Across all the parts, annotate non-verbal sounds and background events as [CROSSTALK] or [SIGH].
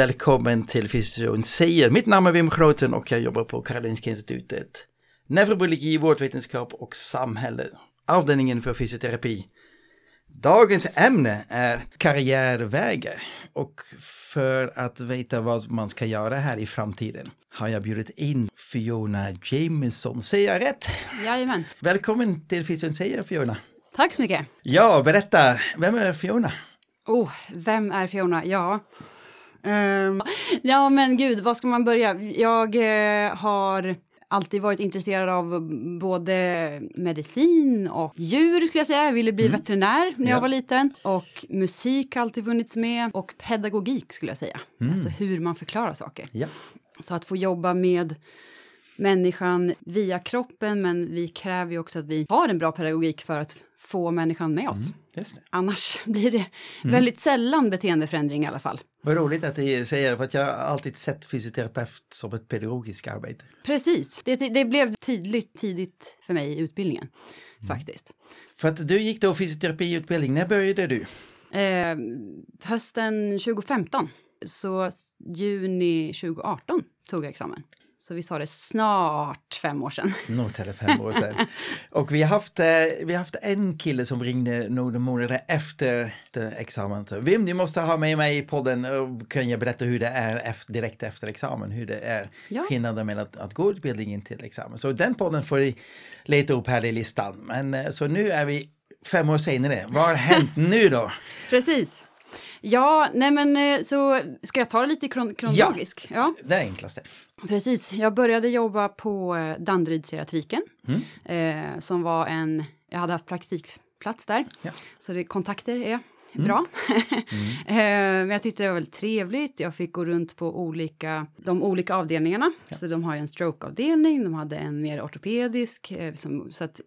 Välkommen till Fysioterapeuten säger. Mitt namn är Wim Groten och jag jobbar på Karolinska Institutet. Neurobiologi, vårdvetenskap och samhälle. Avdelningen för fysioterapi. Dagens ämne är karriärvägar och för att veta vad man ska göra här i framtiden har jag bjudit in Fiona Jameson. Säger jag rätt? Jajamän. Välkommen till Fysioterapeuten säger Fiona. Tack så mycket. Ja, berätta, vem är Fiona? Oh, vem är Fiona? Ja. Um, ja, men gud, var ska man börja? Jag eh, har alltid varit intresserad av både medicin och djur, skulle jag säga. Jag ville bli mm. veterinär när ja. jag var liten. Och musik har alltid funnits med. Och pedagogik, skulle jag säga. Mm. Alltså hur man förklarar saker. Ja. Så att få jobba med människan via kroppen, men vi kräver ju också att vi har en bra pedagogik för att få människan med oss. Mm, Annars [LAUGHS] blir det mm. väldigt sällan beteendeförändring i alla fall. Vad roligt att du säger det, för att jag har alltid sett fysioterapeut som ett pedagogiskt arbete. Precis, det, det blev tydligt tidigt för mig i utbildningen mm. faktiskt. För att du gick då fysioterapiutbildning, när började du? Eh, hösten 2015, så juni 2018 tog jag examen. Så vi sa det snart fem år sedan. Snart eller fem år sedan. [LAUGHS] Och vi har haft, eh, vi har haft en kille som ringde några månader efter examen. Vim, du måste ha med mig i podden och kan jag berätta hur det är efter, direkt efter examen, hur det är ja. skillnaden mellan att, att gå utbildningen till examen. Så den podden får vi leta upp här i listan. Men eh, så nu är vi fem år senare. Vad har hänt nu då? [LAUGHS] Precis. Ja, nej men eh, så ska jag ta det lite kron kronologiskt? Ja, ja, det är enklaste. Precis, jag började jobba på eh, Danderydgeriatriken mm. eh, som var en, jag hade haft praktikplats där, ja. så det, kontakter är Mm. bra. Mm. [LAUGHS] Eh, men jag tyckte det var väldigt trevligt. Jag fick gå runt på olika, de olika avdelningarna. Ja. Så de har ju en strokeavdelning, de hade en mer ortopedisk. Liksom, så att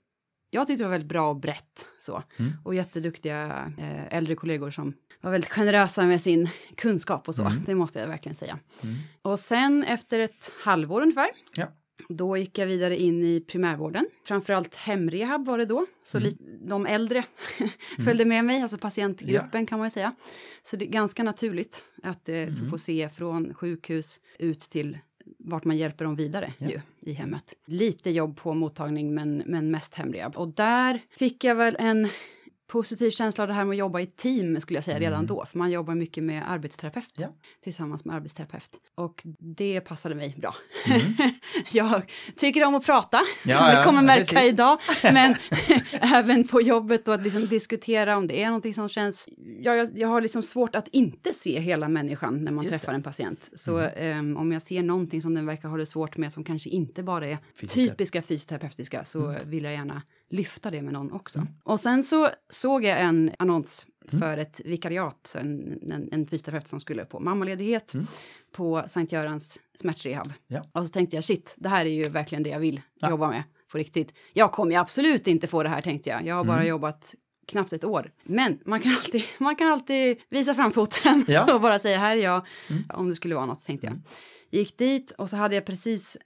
jag tyckte det var väldigt bra och brett så. Mm. Och jätteduktiga eh, äldre kollegor som var väldigt generösa med sin kunskap och så. Mm. Det måste jag verkligen säga. Mm. Och sen efter ett halvår ungefär ja. Då gick jag vidare in i primärvården. Framförallt hemrehab var det då, så mm. de äldre [LAUGHS] följde med mig, alltså patientgruppen ja. kan man ju säga. Så det är ganska naturligt att eh, mm. få se från sjukhus ut till vart man hjälper dem vidare ja. ju, i hemmet. Lite jobb på mottagning men, men mest hemrehab. Och där fick jag väl en positiv känsla av det här med att jobba i team skulle jag säga mm. redan då, för man jobbar mycket med arbetsterapeut ja. tillsammans med arbetsterapeut och det passade mig bra. Mm. [LAUGHS] jag tycker om att prata, ja, som vi kommer märka precis. idag, [LAUGHS] men [LAUGHS] även på jobbet och att liksom diskutera om det är någonting som känns. Jag, jag, har liksom svårt att inte se hela människan när man Just träffar det. en patient, så mm. um, om jag ser någonting som den verkar ha det svårt med som kanske inte bara är typiska fysioterapeutiska så mm. vill jag gärna lyfta det med någon också. Mm. Och sen så såg jag en annons mm. för ett vikariat, en, en, en fysioterapeut som skulle på mammaledighet mm. på Sankt Görans smärtrehab. Ja. Och så tänkte jag shit, det här är ju verkligen det jag vill ja. jobba med på riktigt. Jag kommer ju absolut inte få det här tänkte jag. Jag har bara mm. jobbat knappt ett år. Men man kan alltid, [LAUGHS] man kan alltid visa framfoten ja. [LAUGHS] och bara säga här är jag, mm. om det skulle vara något tänkte jag. Gick dit och så hade jag precis,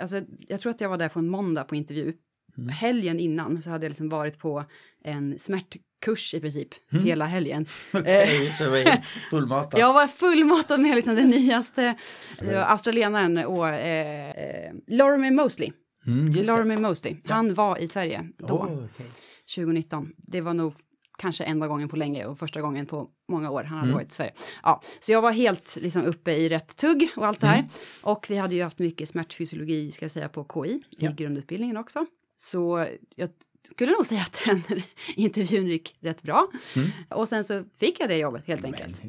alltså jag tror att jag var där på en måndag på intervju Mm. Helgen innan så hade jag liksom varit på en smärtkurs i princip mm. hela helgen. [LAUGHS] Okej, okay, så du var helt [LAUGHS] fullmatad? jag var fullmatad med liksom det nyaste. Det var australienaren och eh, eh Lorimer Mosley. Mm, Lorimer Mosley. Ja. Han var i Sverige då, oh, okay. 2019. Det var nog kanske enda gången på länge och första gången på många år han hade mm. varit i Sverige. Ja, så jag var helt liksom, uppe i rätt tugg och allt det här. Mm. Och vi hade ju haft mycket smärtfysiologi ska jag säga på KI ja. i grundutbildningen också. Så jag skulle nog säga att den [LAUGHS] intervjun gick rätt bra. Mm. Och sen så fick jag det jobbet helt enkelt.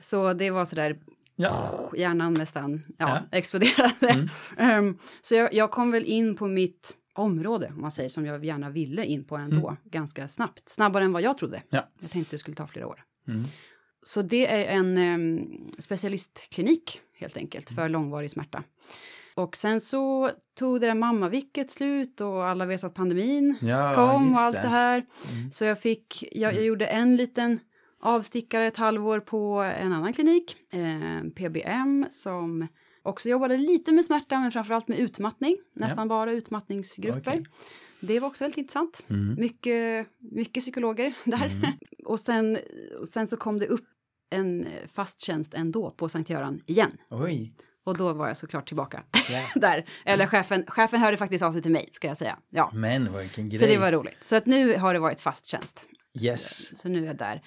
Så det var sådär, ja. hjärnan nästan ja, ja. exploderade. Mm. Um, [LAUGHS] så jag, jag, kom väl in på mitt område, om man säger, som jag gärna ville in på ändå, mm. ganska snabbt. Snabbare än vad jag trodde. Ja. Jag tänkte det skulle ta flera år. Mm. Så det är en um, specialistklinik helt enkelt för långvarig smärta. Och sen så tog det där mammavicket slut och alla vet att pandemin ja, kom och allt det, det här. Mm. Så jag fick, jag, jag, mm. gjorde en liten avstickare ett halvår på en annan klinik, eh, PBM, som också jobbade lite med smärta men framförallt med utmattning, nästan ja. bara utmattningsgrupper. Okay. Det var också väldigt intressant. Mm. Mycket, mycket psykologer där. Mm. [LAUGHS] och sen, och sen så kom det upp en fast tjänst ändå på Sankt Göran igen. Oj. Och då var jag såklart tillbaka yeah. [LAUGHS] där. Eller chefen, chefen hörde faktiskt av sig till mig, ska jag säga. Ja. Men vilken grej. Så det var roligt. Så att nu har det varit fast tjänst. Yes. Så, så nu är jag där.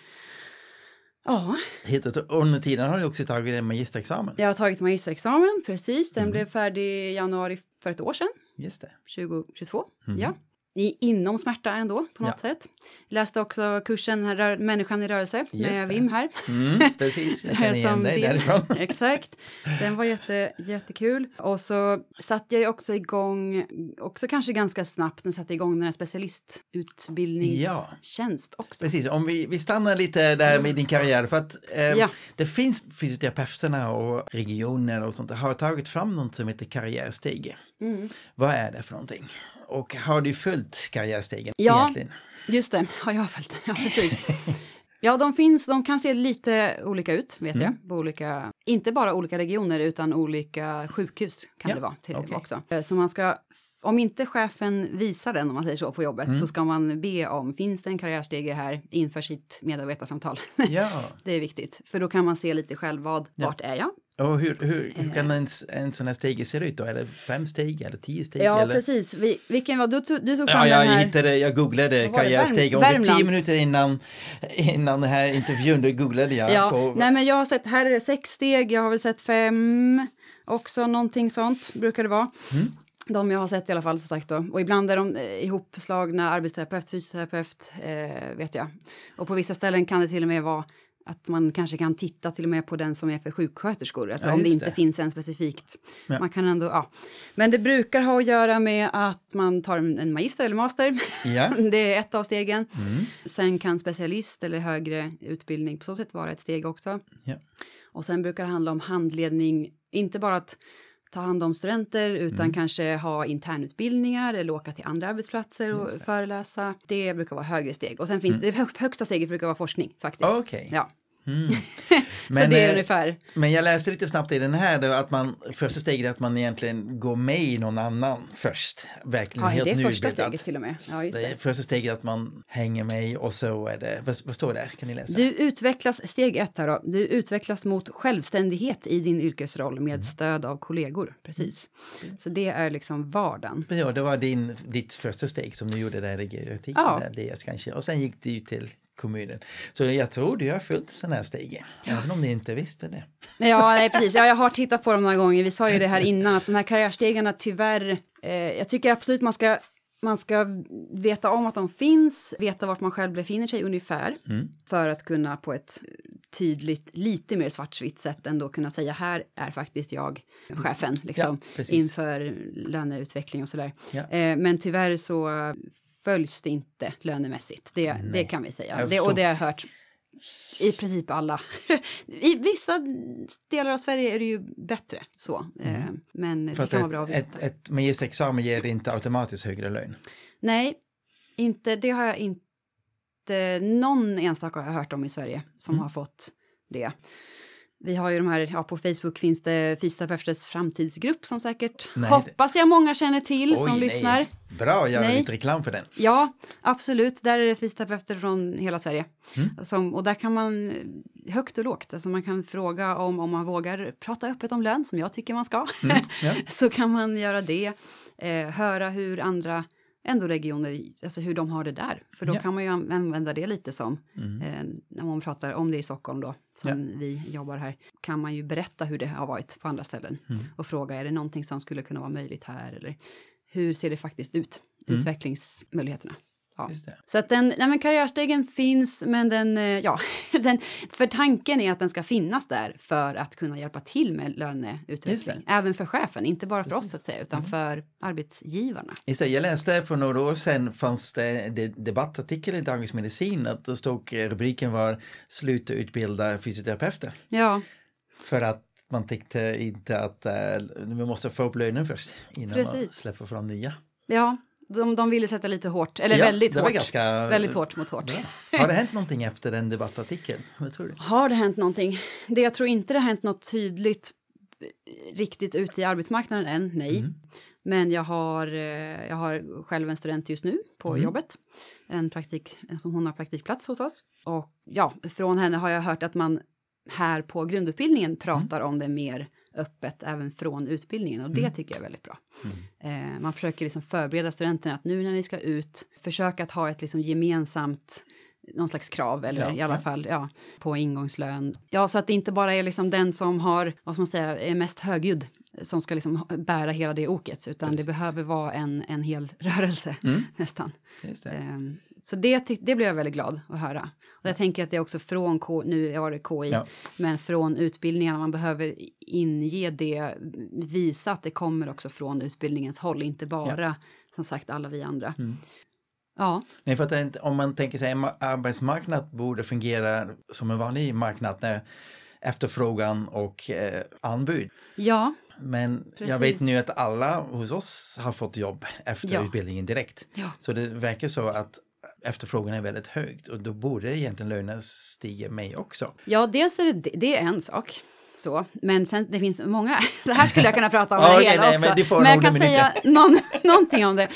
Ja. Och under tiden har du också tagit en magisterexamen. Jag har tagit magisterexamen, precis. Den mm. blev färdig i januari för ett år sedan. Just det. 2022, mm. ja inom smärta ändå på något ja. sätt. Läste också kursen rör, Människan i rörelse Just med det. Wim här. Mm, precis, jag [LAUGHS] känner igen dig därifrån. [LAUGHS] Exakt, den var jätte, jättekul. Och så satte jag också igång, också kanske ganska snabbt, nu satte jag igång den här specialistutbildningstjänst ja. också. Precis, om vi, vi stannar lite där med din karriär, för att eh, ja. det finns fysioterapeuterna och regioner och sånt har tagit fram något som heter karriärstege. Mm. Vad är det för någonting? Och har du följt karriärstegen? Ja, egentligen? just det, har jag följt den? Ja, precis. Ja, de finns, de kan se lite olika ut, vet mm. jag, på olika, inte bara olika regioner utan olika sjukhus kan ja, det vara till, okay. också. Eh, så man ska, om inte chefen visar den, om man säger så, på jobbet, mm. så ska man be om, finns det en karriärstege här inför sitt medarbetarsamtal? Ja. [LAUGHS] det är viktigt, för då kan man se lite själv, vad, ja. vart är jag? Och hur, hur, hur kan en, en sån här stege se ut då? Är det fem steg eller tio steg? Ja, eller? precis. Vi, vilken var, du, du tog fram ja, jag den här. Hittade, jag googlade karriärsteg. Ungefär tio minuter innan, innan den här intervjun, då googlade jag. Ja, på... nej men jag har sett, här är det sex steg, jag har väl sett fem också, någonting sånt brukar det vara. Mm. De jag har sett i alla fall, som sagt då. Och ibland är de eh, ihopslagna arbetsterapeut, fysioterapeut, eh, vet jag. Och på vissa ställen kan det till och med vara att man kanske kan titta till och med på den som är för sjuksköterskor, alltså ja, om det inte det. finns en specifikt. Ja. Man kan ändå, ja. Men det brukar ha att göra med att man tar en magister eller master. Ja. [LAUGHS] det är ett av stegen. Mm. Sen kan specialist eller högre utbildning på så sätt vara ett steg också. Och sen brukar det handla om handledning, inte bara att ta hand om studenter utan mm. kanske ha internutbildningar eller åka till andra arbetsplatser och det. föreläsa. Det brukar vara högre steg. Och sen finns mm. det, [LAUGHS] högsta steget brukar vara forskning faktiskt. Okay. Ja. Mm. [LAUGHS] Men, så det är eh, ungefär. Men jag läste lite snabbt i den här att man, första steget är att man egentligen går med i någon annan först. Verkligen ja, helt det är första steget till och med. Ja, just det. det första steget är att man hänger med och så är det, vad, vad står det? Kan ni läsa? Du utvecklas, steg ett här då, du utvecklas mot självständighet i din yrkesroll med mm. stöd av kollegor. Precis. Mm. Så det är liksom vardagen. Ja, det var din, ditt första steg som du gjorde där i artikeln. Ja. Där, kanske. Och sen gick du till kommunen. Så jag tror du har följt sådana här steg, även om ni inte visste det. Ja, nej, precis. Ja, jag har tittat på dem några gånger. Vi sa ju det här innan, att de här karriärstegarna tyvärr, eh, jag tycker absolut man ska man ska veta om att de finns, veta vart man själv befinner sig ungefär mm. för att kunna på ett tydligt, lite mer svartsvitt sätt ändå kunna säga här är faktiskt jag chefen liksom, ja, inför löneutveckling och sådär. Ja. Eh, men tyvärr så följs det inte lönemässigt. Det, det kan vi säga. Det, och det har jag hört i princip alla. [LAUGHS] I vissa delar av Sverige är det ju bättre så. Mm. Eh, men För det kan vara bra att veta. Ett, ett magisterexamen ger inte automatiskt högre lön? Nej, inte, det har jag inte. Någon enstaka har jag hört om i Sverige som mm. har fått det. Vi har ju de här, ja, på Facebook finns det fysioterapeuters framtidsgrupp som säkert nej, hoppas jag många känner till Oj, som nej. lyssnar. Bra, gör lite reklam för den. Ja, absolut. Där är det fysioterapeuter från hela Sverige. Mm. Som, och där kan man högt och lågt, alltså man kan fråga om, om man vågar prata öppet om lön, som jag tycker man ska. Mm. Ja. [LAUGHS] så kan man göra det. Eh, höra hur andra ändå regioner, alltså hur de har det där. För då ja. kan man ju använda det lite som, mm. eh, när man pratar om det i Stockholm då, som ja. vi jobbar här, kan man ju berätta hur det har varit på andra ställen mm. och fråga, är det någonting som skulle kunna vara möjligt här eller hur ser det faktiskt ut, mm. utvecklingsmöjligheterna. Ja. Så att den, nej men karriärstegen finns, men den, eh, ja, [LAUGHS] den, för tanken är att den ska finnas där för att kunna hjälpa till med löneutveckling. Även för chefen, inte bara för Precis. oss att säga, utan mm. för arbetsgivarna. Just det, jag läste för några år sedan fanns det debattartikel i Dagens Medicin att det stod rubriken var Sluta utbilda fysioterapeuter. Ja. För att man tyckte inte att uh, vi måste få upp lönen först innan Precis. man släpper fram nya. Ja, de, de ville sätta lite hårt, eller ja, väldigt hårt. Ganska... Väldigt hårt mot hårt. Ja. Har det hänt någonting efter den debattartikeln? Vad tror du? Har det hänt någonting? Det jag tror inte det har hänt något tydligt eh, riktigt ute i arbetsmarknaden än, nej. Mm. Men jag har, eh, jag har själv en student just nu på mm. jobbet. En praktik, som hon har praktikplats hos oss. Och ja, från henne har jag hört att man här på grundutbildningen pratar mm. om det mer öppet även från utbildningen och det mm. tycker jag är väldigt bra. Mm. Eh, man försöker liksom förbereda studenterna att nu när ni ska ut, försöka att ha ett liksom gemensamt någon slags krav eller ja, i alla ja. fall ja, på ingångslön. Ja, så att det inte bara är liksom den som har, vad ska man säga, är mest högljudd som ska liksom bära hela det oket, utan Precis. det behöver vara en, en hel [LAUGHS] rörelse mm. nästan. Det. Så det, det blev jag väldigt glad att höra. Och jag tänker att det är också från, K, nu var det KI, ja. men från utbildningarna, man behöver inge det, visa att det kommer också från utbildningens håll, inte bara ja. som sagt alla vi andra. Mm. Ja. Nej, för att om man tänker sig en arbetsmarknad borde fungera som en vanlig marknad när efterfrågan och eh, anbud. Ja. Men Precis. jag vet nu att alla hos oss har fått jobb efter ja. utbildningen direkt. Ja. Så det verkar så att efterfrågan är väldigt högt och då borde egentligen lönen stiga med också. Ja, dels är det, det är en sak. Så, men sen det finns många, [LAUGHS] det här skulle jag kunna prata om [LAUGHS] det okay, hela nej, också, men, men jag kan säga [LAUGHS] någon, någonting om det.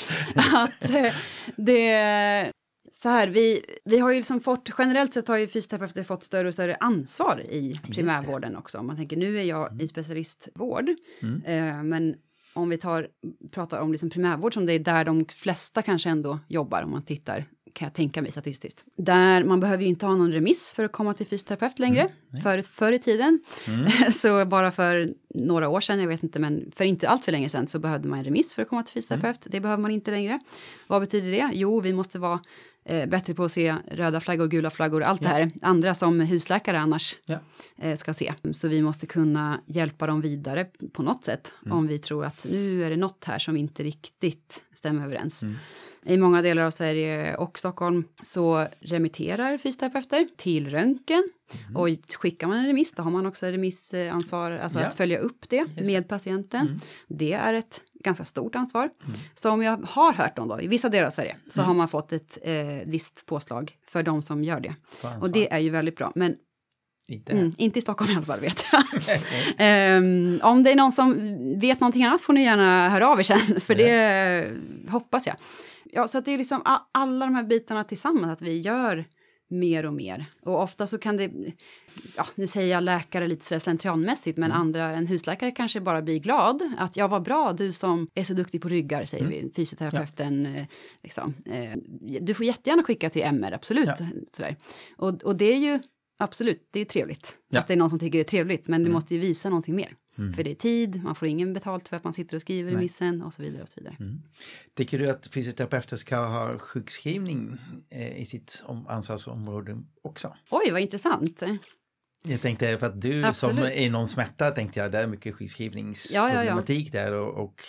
Att eh, det, så här, vi, vi har ju liksom fått, generellt sett har ju fysioterapeuter fått större och större ansvar i primärvården också. Man tänker nu är jag mm. i specialistvård, mm. eh, men om vi tar, pratar om liksom primärvård som det är där de flesta kanske ändå jobbar om man tittar kan jag tänka mig statistiskt. Där man behöver ju inte ha någon remiss för att komma till fysioterapeut längre. Mm, förr, förr i tiden, mm. [LAUGHS] så bara för några år sedan, jag vet inte, men för inte allt för länge sedan så behövde man en remiss för att komma till fysioterapeut. Mm. Det behöver man inte längre. Vad betyder det? Jo, vi måste vara eh, bättre på att se röda flaggor, gula flaggor, allt ja. det här andra som husläkare annars ja. eh, ska se. Så vi måste kunna hjälpa dem vidare på något sätt mm. om vi tror att nu är det något här som inte riktigt stämmer överens. Mm. I många delar av Sverige och Stockholm så remitterar fysioterapeuter till röntgen mm. och skickar man en remiss då har man också remissansvar, alltså ja. att följa upp det Just. med patienten. Mm. Det är ett ganska stort ansvar. Mm. Som jag har hört om då, i vissa delar av Sverige så mm. har man fått ett eh, visst påslag för de som gör det. Och det är ju väldigt bra. Men inte. Mm, inte i Stockholm i alla fall vet jag. [LAUGHS] um, om det är någon som vet någonting annat får ni gärna höra av er sen, [LAUGHS] för det hoppas jag. Ja, så att det är liksom alla de här bitarna tillsammans, att vi gör mer och mer. Och ofta så kan det, ja, nu säger jag läkare lite sådär slentrianmässigt, men mm. andra, en husläkare kanske bara blir glad att ja, vad bra, du som är så duktig på ryggar, säger mm. vi, fysioterapeuten, ja. Eh, liksom. Eh, du får jättegärna skicka till MR, absolut. Ja. Sådär. Och, och det är ju, absolut, det är ju trevligt ja. att det är någon som tycker det är trevligt, men mm. du måste ju visa någonting mer. Mm. För det är tid, man får ingen betalt för att man sitter och skriver remissen och så vidare. och så vidare. Mm. Tycker du att fysioterapeuter ska ha sjukskrivning eh, i sitt ansvarsområde också? Oj, vad intressant. Jag tänkte för att du Absolut. som är någon smärta tänkte jag, det är mycket sjukskrivningsproblematik ja, ja, ja. där och, och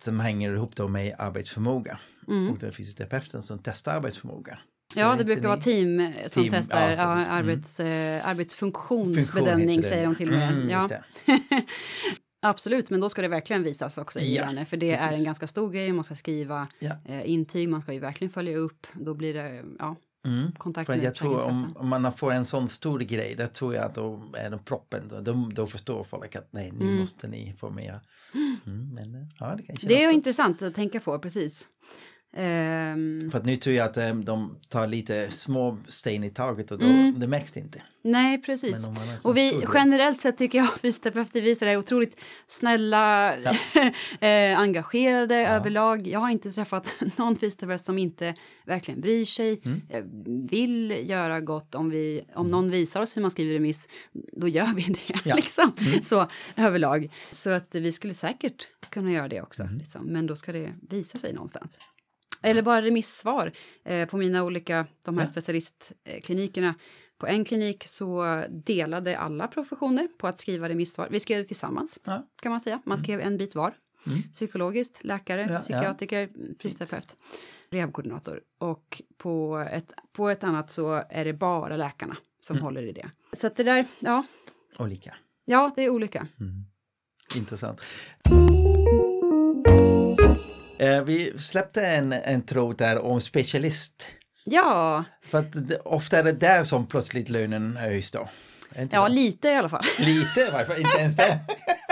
som hänger ihop då med arbetsförmåga. Mm. Och det är fysioterapeuten som testar arbetsförmåga. Ja, det brukar vara team som team, testar ja, ja, arbets, mm. eh, arbetsfunktionsbedömning säger de till och med. Mm, ja. [LAUGHS] Absolut, men då ska det verkligen visas också i ja, hjärnor, för det precis. är en ganska stor grej. Man ska skriva ja. eh, intyg, man ska ju verkligen följa upp. Då blir det ja, mm. kontakt för med jag tror om, om, man får en sån stor grej, då tror jag att då är det proppen. Då, då förstår folk att nej, nu mm. måste ni få mer. Mm, men, ja, det, det är också. intressant att tänka på, precis. Um, För att nu tror jag att um, de tar lite små steg i taget och då, mm. det märks inte. Nej, precis. Och vi generellt sett tycker jag fysioterapeuter visar är otroligt snälla, ja. [LAUGHS] eh, engagerade ja. överlag. Jag har inte träffat [LAUGHS] någon fysioterapeut som inte verkligen bryr sig, mm. vill göra gott. Om, vi, om mm. någon visar oss hur man skriver remiss, då gör vi det. Ja. [LAUGHS] liksom. Mm. Så överlag. Så att vi skulle säkert kunna göra det också. Mm. Liksom. Men då ska det visa sig någonstans. Eller bara remissvar eh, på mina olika, de här ja. specialistklinikerna. På en klinik så delade alla professioner på att skriva remissvar. Vi skrev det tillsammans ja. kan man säga. Man mm. skrev en bit var. Mm. Psykologiskt, läkare, ja, psykiatriker, fysioterapeut, rehabkoordinator. Och på ett, på ett annat så är det bara läkarna som mm. håller i det. Så att det där, ja. Olika. Ja, det är olika. Mm. Intressant. Eh, vi släppte en, en tråd där om specialist. Ja. För att ofta är det där som plötsligt lönen höjs då. Ja, så? lite i alla fall. [LAUGHS] Lite i varje fall, inte ens det.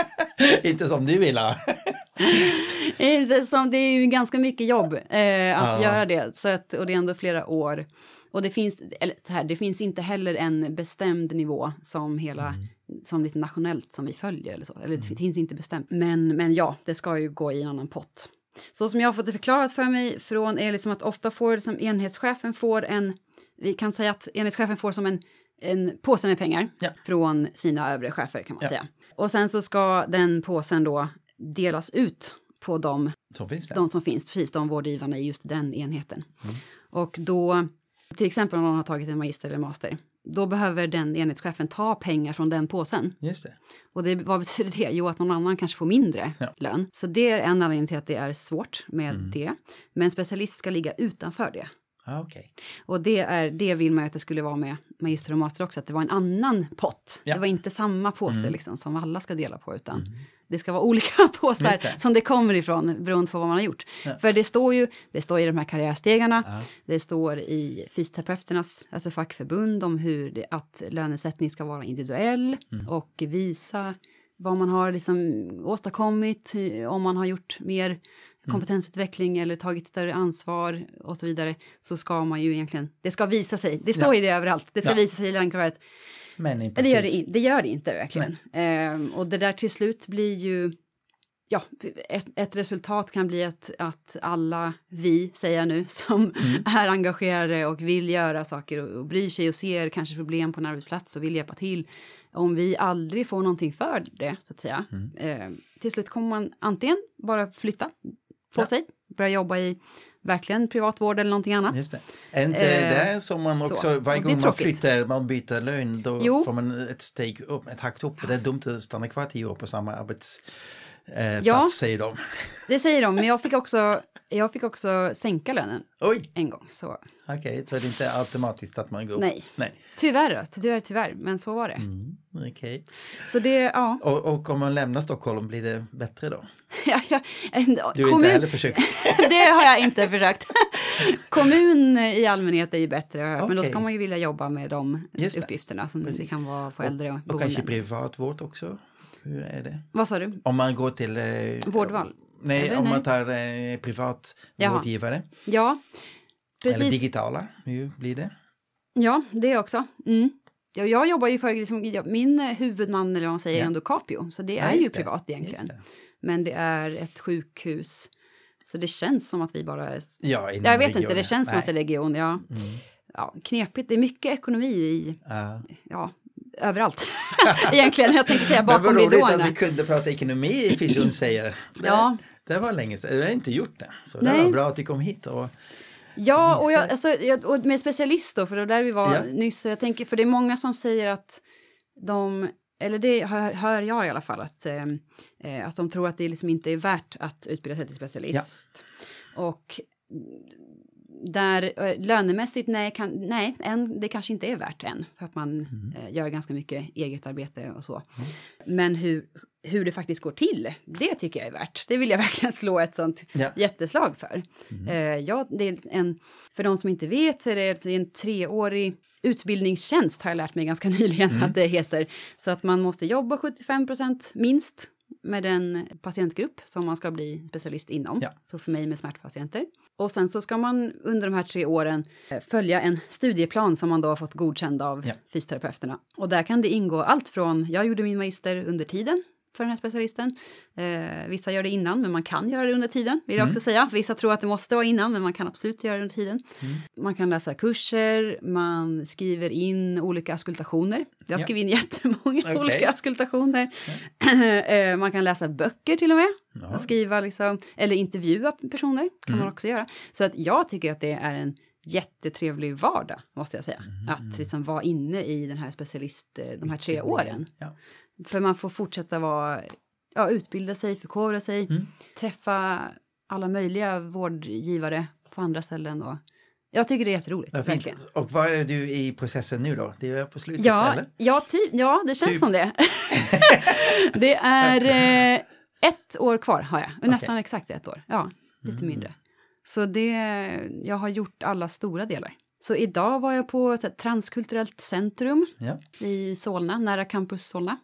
[LAUGHS] inte som du vill ha. inte som, det är ju ganska mycket jobb eh, att ja. göra det, så att, och det är ändå flera år. Och det finns, eller så här, det finns inte heller en bestämd nivå som hela, mm. som lite nationellt som vi följer eller så. Eller det mm. finns inte bestämt. Men, men ja, det ska ju gå i en annan pott. Så som jag har fått det förklarat för mig från är liksom att ofta får liksom enhetschefen får en, vi kan säga att enhetschefen får som en, en påse med pengar ja. från sina övre chefer kan man ja. säga. Och sen så ska den påsen då delas ut på de som finns, de som finns precis de vårdgivarna i just den enheten. Mm. Och då, till exempel om någon har tagit en magister eller master, då behöver den enhetschefen ta pengar från den påsen. Just det. Och det, vad betyder det? Jo, att någon annan kanske får mindre ja. lön. Så det är en anledning till att det är svårt med mm. det. Men specialist ska ligga utanför det. Ah, okay. Och det, är, det vill man ju att det skulle vara med magister och master också, att det var en annan pott. Ja. Det var inte samma påse mm. liksom, som alla ska dela på, utan mm. Det ska vara olika [LAUGHS] påsar det. som det kommer ifrån beroende på vad man har gjort. Ja. För det står ju det står i de här karriärstegarna, ja. det står i fysioterapeuternas alltså fackförbund om hur det, att lönesättning ska vara individuell mm. och visa vad man har liksom åstadkommit, om man har gjort mer. Kompetensutveckling eller tagit större ansvar och så vidare så ska man ju egentligen, det ska visa sig, det står ja. ju det överallt, det ska ja. visa sig i landkravet. Men i det gör det, det gör det inte verkligen. Ehm, och det där till slut blir ju, ja, ett, ett, resultat kan bli att, att alla vi, säger jag nu, [LAUGHS] som mm. är engagerade och vill göra saker och, och bryr sig och ser kanske problem på en arbetsplats och vill hjälpa till, om vi aldrig får någonting för det, så att säga, mm. eh, till slut kommer man antingen bara flytta på ja. sig, börja jobba i verkligen privatvård eller någonting annat. Just det. Är inte eh, det som man också, så. varje gång man flyttar, man byter lön, då jo. får man ett steg upp, ett hack upp. Det är dumt att stanna kvar tio år på samma arbetsplats, eh, ja, säger de. Det säger de, men jag fick [LAUGHS] också, jag fick också sänka lönen Oj. en gång. Så. Okej, okay, så det är inte automatiskt att man går upp? Nej, Nej. tyvärr, tyvärr, tyvärr, men så var det. Mm. Okay. Så det, ja. Och, och, om man lämnar Stockholm, blir det bättre då? [LAUGHS] ja, ja, en, du har kommun... inte heller försökt? [LAUGHS] det har jag inte försökt. kommun i allmänhet är ju bättre, okay. men då ska man ju vilja jobba med de uppgifterna som Precis. det kan vara på äldre och, och, och kanske privatvård också? Hur är det? Vad sa du? Om man går till... Eh, Vårdval? Nej, Eller om nej? man tar eh, privat Jaha. vårdgivare. Ja, precis. Eller digitala, hur blir det? Ja, det också. Mm. Jag jobbar ju för, liksom, min huvudman eller vad man säger ja. är ändå Capio, så det ja, är ju privat egentligen. Det. Men det är ett sjukhus, så det känns som att vi bara... Är, ja, jag vet regionen. inte, det känns Nej. som att det är region, ja. Mm. ja. Knepigt, det är mycket ekonomi i... Uh. Ja, överallt. [LAUGHS] Egentligen, jag tänkte säga bakom ridåerna. Men vad roligt att vi kunde prata ekonomi i Fischun säger. Det, ja. det var länge sedan, vi har inte gjort det. Så Nej. det var bra att vi kom hit och Ja, och, jag, alltså, jag, och med specialist då, för det var där vi var ja. nyss. Jag tänker, för det är många som säger att de, eller det hör, hör jag i alla fall, att, eh, eh att de tror att det liksom inte är värt att utbilda sig till specialist. Ja. Och där eh, lönemässigt, nej, kan, nej än, det kanske inte är värt än för att man mm. eh, gör ganska mycket eget arbete och så. Mm. Men hur, hur det faktiskt går till, det tycker jag är värt. Det vill jag [LAUGHS] verkligen slå ett sånt ja. jätteslag för. Mm. Eh, ja, det är en, för de som inte vet så är det en treårig utbildningstjänst har jag lärt mig ganska [LAUGHS] nyligen mm. att det heter. Så att man måste jobba 75 procent minst med den patientgrupp som man ska bli specialist inom. Ja. Så för mig med smärtpatienter. Och sen så ska man under de här tre åren eh, följa en studieplan som man då har fått godkänd av ja. fysioterapeuterna. Och där kan det ingå allt från, jag gjorde min magister under tiden för den här specialisten. Eh, vissa gör det innan, men man kan göra det under tiden, vill jag mm. också säga. Vissa tror att det måste vara innan, men man kan absolut göra det under tiden. Mm. Man kan läsa kurser, man skriver in olika askultationer. Jag ja. skriver in jättemånga okay. olika askultationer. Ja. [LAUGHS] eh, man kan läsa böcker till och med. Ja. Skriva liksom, eller intervjua personer kan mm. man också göra. Så att jag tycker att det är en jättetrevlig vardag, måste jag säga. Mm. Att liksom vara inne i den här specialist, eh, de här tre åren. Ja. För man får fortsätta vara, ja, utbilda sig, förkovra sig, mm. träffa alla möjliga vårdgivare på andra ställen. Och jag tycker det är jätteroligt. Ja, verkligen. Och var är du i processen nu då? Det är på slutet ja, eller? Ja, ty, ja det känns typ. som det. [LAUGHS] det är eh, ett år kvar har jag, nästan okay. exakt ett år. Ja, lite mm. mindre. Så det, jag har gjort alla stora delar. Så idag var jag på ett transkulturellt centrum ja. i Solna, nära Campus Solna.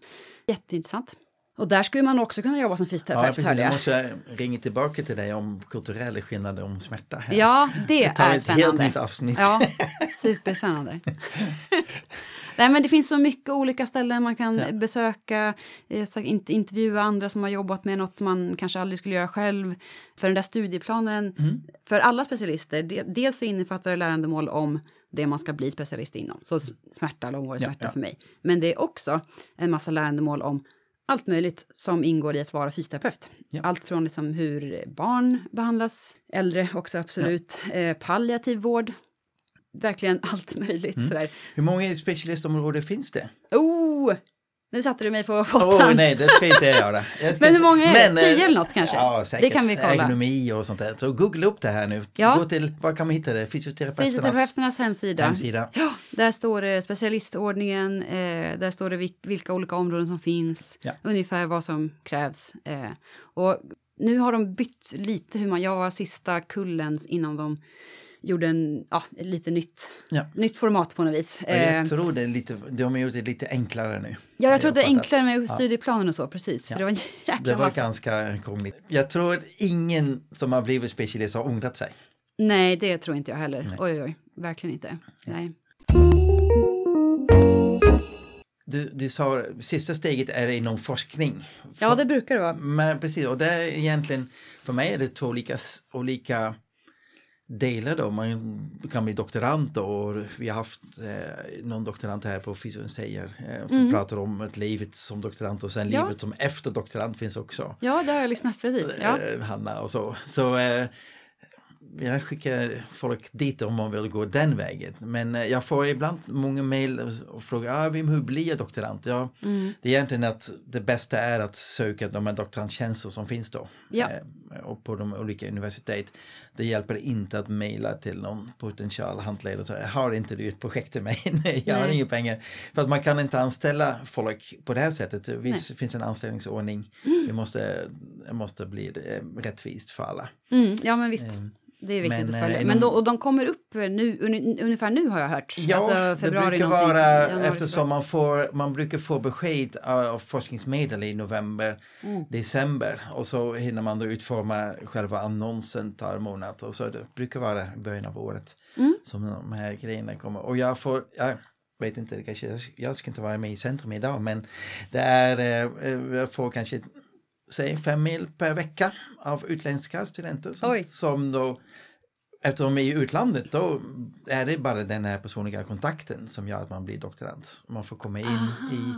Jätteintressant. Och där skulle man också kunna jobba som fysioterapeut. Ja. Jag måste ringa tillbaka till dig om kulturella skillnader om smärta. Här. Ja, det, det är spännande. Helt avsnitt. Ja, [LAUGHS] superspännande. Nej, men det finns så mycket olika ställen man kan ja. besöka, intervjua andra som har jobbat med något man kanske aldrig skulle göra själv. För den där studieplanen, mm. för alla specialister, dels så innefattar det lärandemål om det man ska bli specialist inom, så smärta, långvarig smärta ja, ja. för mig. Men det är också en massa lärandemål om allt möjligt som ingår i att vara fysioterapeut. Ja. Allt från liksom hur barn behandlas, äldre också absolut, ja. eh, palliativ vård, verkligen allt möjligt. Mm. Sådär. Hur många specialistområden finns det? Oh, nu satte du mig på pottan. Oh, nej, det ska inte jag göra. [LAUGHS] Jag men hur många är det? Tio eller något kanske? Ja, säkert. Det kan vi kolla. Ergonomi och sånt där. Så googla upp det här nu. Ja. Gå till, var kan man hitta det? Fysioterapeuternas, Fysioterapeuternas hemsida. hemsida. Ja, där står det specialistordningen, eh, där står det vilka olika områden som finns, ja. ungefär vad som krävs. Eh, och nu har de bytt lite hur man, jag var sista kullens innan de gjorde en, ja, lite nytt, ja. nytt format på något vis. jag eh, tror det är lite, de har gjort det lite enklare nu. Ja, jag tror att det är enklare med studieplanen och så, precis. För det var en [LAUGHS] Det var massa. ganska krångligt. Jag tror att ingen som har blivit specialist har ångrat sig. Nej, det tror inte jag heller. Nej. Oj, oj, verkligen inte. Nej. Du, du sa sista steget är inom forskning. Ja, det brukar det vara. Men precis, och det är egentligen, för mig är det två olika, olika delar då. Man kan bli doktorand och vi har haft eh, någon doktorand här på Fysion säger eh, som mm. pratar om ett livet som doktorand och sen ja. livet som efter doktorand finns också. Ja, det har jag lyssnat precis. Ja. Eh, Hanna och så. Så eh, jag skickar folk dit om man vill gå den vägen. Men eh, jag får ibland många mejl och frågar ah, hur blir jag doktorand? Ja, mm. Det är egentligen att det bästa är att söka de här doktorandtjänster som finns då. Ja. Eh, och på de olika universitet. Det hjälper inte att mejla till någon potential handledare och säga har inte du ett projekt till mig? [LAUGHS] Nej, jag har inga pengar. För att man kan inte anställa folk på det här sättet. Det finns en anställningsordning. Mm. Det måste, måste bli eh, rättvist för alla. Mm. Ja men visst. Mm. Det är viktigt men, att följa. Eh, men då, och de kommer upp nu, ungefär nu har jag hört. Ja, alltså februari det brukar vara eftersom man, får, man brukar få besked av forskningsmedel i november, mm. december och så hinner man då utforma själva annonsen tar månad och så det brukar vara början av året mm. som de här grejerna kommer. Och jag får, jag vet inte, kanske, jag ska inte vara med i centrum idag men det är, eh, jag får kanske säg fem mil per vecka av utländska studenter som, som då Eftersom de är i utlandet då är det bara den här personliga kontakten som gör att man blir doktorand. Man får komma in i,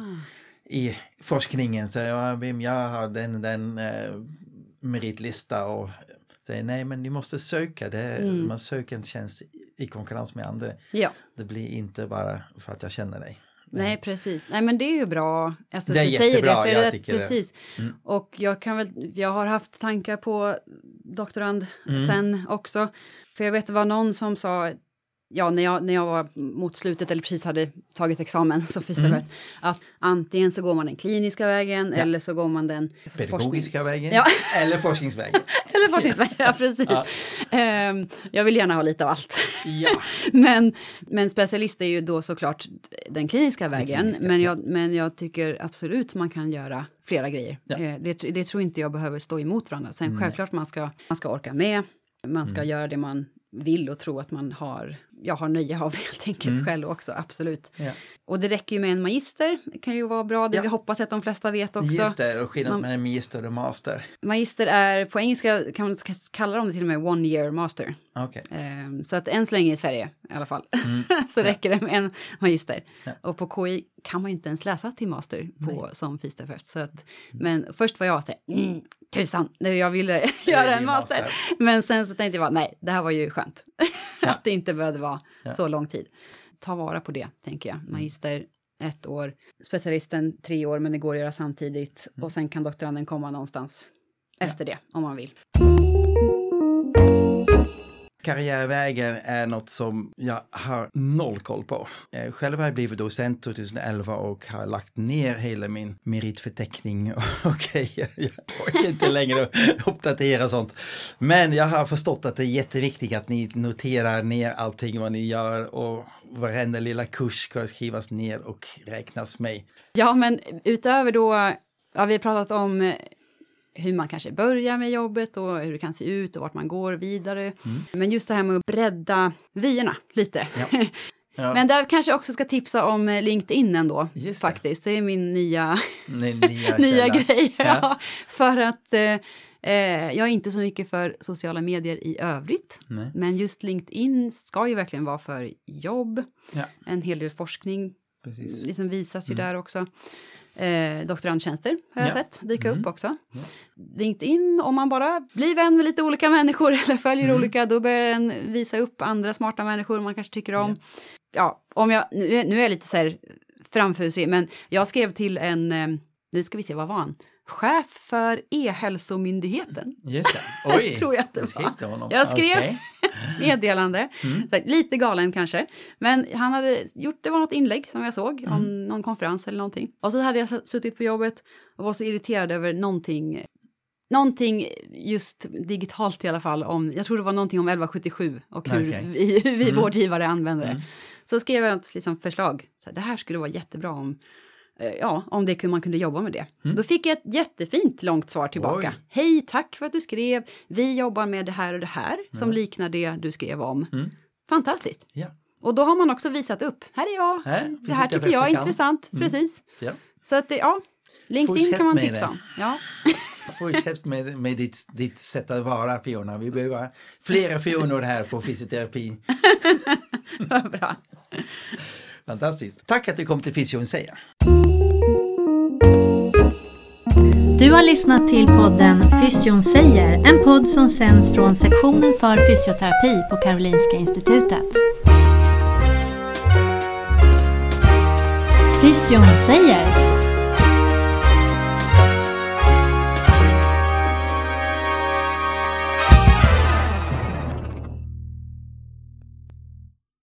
i forskningen. Så ja, jag har den, den eh, meritlista och säger nej men ni måste söka. Det, mm. Man söker en tjänst i konkurrens med andra. Ja. Det blir inte bara för att jag känner dig. Nej, precis. Nej, men det är ju bra. Alltså, det är du jättebra, säger det, för det, precis. Det. Mm. Och jag kan väl, jag har haft tankar på doktorand mm. sen också. För jag vet det var någon som sa ja, när jag, när jag var mot slutet eller precis hade tagit examen [LAUGHS] som fysioterapeut, mm. att antingen så går man den kliniska vägen ja. eller så går man den pedagogiska vägen ja. [LAUGHS] eller forskningsvägen. [LAUGHS] eller forskningsvägen, ja precis. Ja. Um, jag vill gärna ha lite av allt. Men, men specialist är ju då såklart den kliniska vägen, den kliniska, men, jag, men jag tycker absolut man kan göra flera grejer. Uh, det, det, tror inte jag behöver stå emot varandra. Sen mm. självklart man ska, man ska orka med, man ska mm. göra det man vill och tro att man har, jag har nöje av [LAUGHS] helt enkelt mm. själv också, absolut. Ja. Och det räcker ju med en magister, det kan ju vara bra, det ja. vi hoppas att de flesta vet också. Just det, och skillnaden mellan magister och master. Magister är, på engelska kan man kalla dem till och med one year master. Okay. Um, så att än så länge i Sverige i alla fall, mm. [LAUGHS] så räcker det med en magister. Ja. Och på KI kan man ju inte ens läsa till master på, som fysioterapeut. Så att, mm. Men först var jag så här, mm, tusan, jag ville göra en master. master. Men sen så tänkte jag bara, nej, det här var ju skönt. Ja. [LAUGHS] att det inte behövde vara ja. så lång tid. Ta vara på det, tänker jag. Mm. Magister ett år, specialisten tre år, men det går att göra samtidigt. Mm. Och sen kan doktoranden komma någonstans efter det, om man vill karriärvägen är något som jag har noll koll på. Eh, själv har jag blivit docent 2011 och har lagt ner hela min meritförteckning och [LAUGHS] grejer. Jag orkar inte längre uppdatera sånt. Men jag har förstått att det är jätteviktigt att ni noterar ner allting vad ni gör och varenda lilla kurs ska skrivas ner och räknas med. Ja, men utöver då Ja, vi har pratat om hur man kanske börjar med jobbet och hur det kan se ut och vart man går vidare. Mm. Men just det här med att bredda vyerna lite. Ja. [LAUGHS] Ja. Men där kanske jag också ska tipsa om LinkedIn ändå, det. faktiskt. Det är min nya, nya, [LAUGHS] nya grej. Ja. ja. För att eh, eh, jag är inte så mycket för sociala medier i övrigt. Nej. Men just LinkedIn ska ju verkligen vara för jobb. Ja. En hel del forskning Precis. liksom visas ju mm. där också. Eh, doktorandtjänster har jag ja. sett dyka mm. upp också. Ja. LinkedIn, om man bara blir vän med lite olika människor [LAUGHS] eller följer mm. olika, då börjar den visa upp andra smarta människor man kanske tycker om. Ja, ja om jag, nu, nu är jag lite så här framfusig, men jag skrev till en, eh, nu ska vi se, vad var han? Chef för E-hälsomyndigheten. Just det. [LAUGHS] Oj, tror jag att det var. Jag skrev okay. [LAUGHS] meddelande, mm. här, lite galen kanske, men han hade gjort, det var något inlägg som jag såg mm. om någon konferens eller någonting. Och så hade jag suttit på jobbet och var så irriterad över någonting Någonting just digitalt i alla fall, om, jag tror det var någonting om 1177 och hur okay. vi, vi mm. vårdgivare använder det. Mm. Så skrev jag ett liksom, förslag, så här, det här skulle vara jättebra om ja, om det man kunde jobba med det. Mm. Då fick jag ett jättefint långt svar tillbaka. Oj. Hej, tack för att du skrev. Vi jobbar med det här och det här mm. som liknar det du skrev om. Mm. Fantastiskt. Ja. Och då har man också visat upp. Här är jag. Här, det här tycker jag är intressant. Mm. Precis. Ja. Så att det, ja, LinkedIn Fortsätt kan man tipsa om. Ja. [LAUGHS] Fortsätt med, med ditt, ditt sätt att vara Fiona. Vi behöver flera Fionor här på fysioterapi. [LAUGHS] Vad bra. Fantastiskt. Tack att du kom till Fysion säger. Du har lyssnat till podden Fysion säger, en podd som sänds från sektionen för fysioterapi på Karolinska Institutet. Fysion säger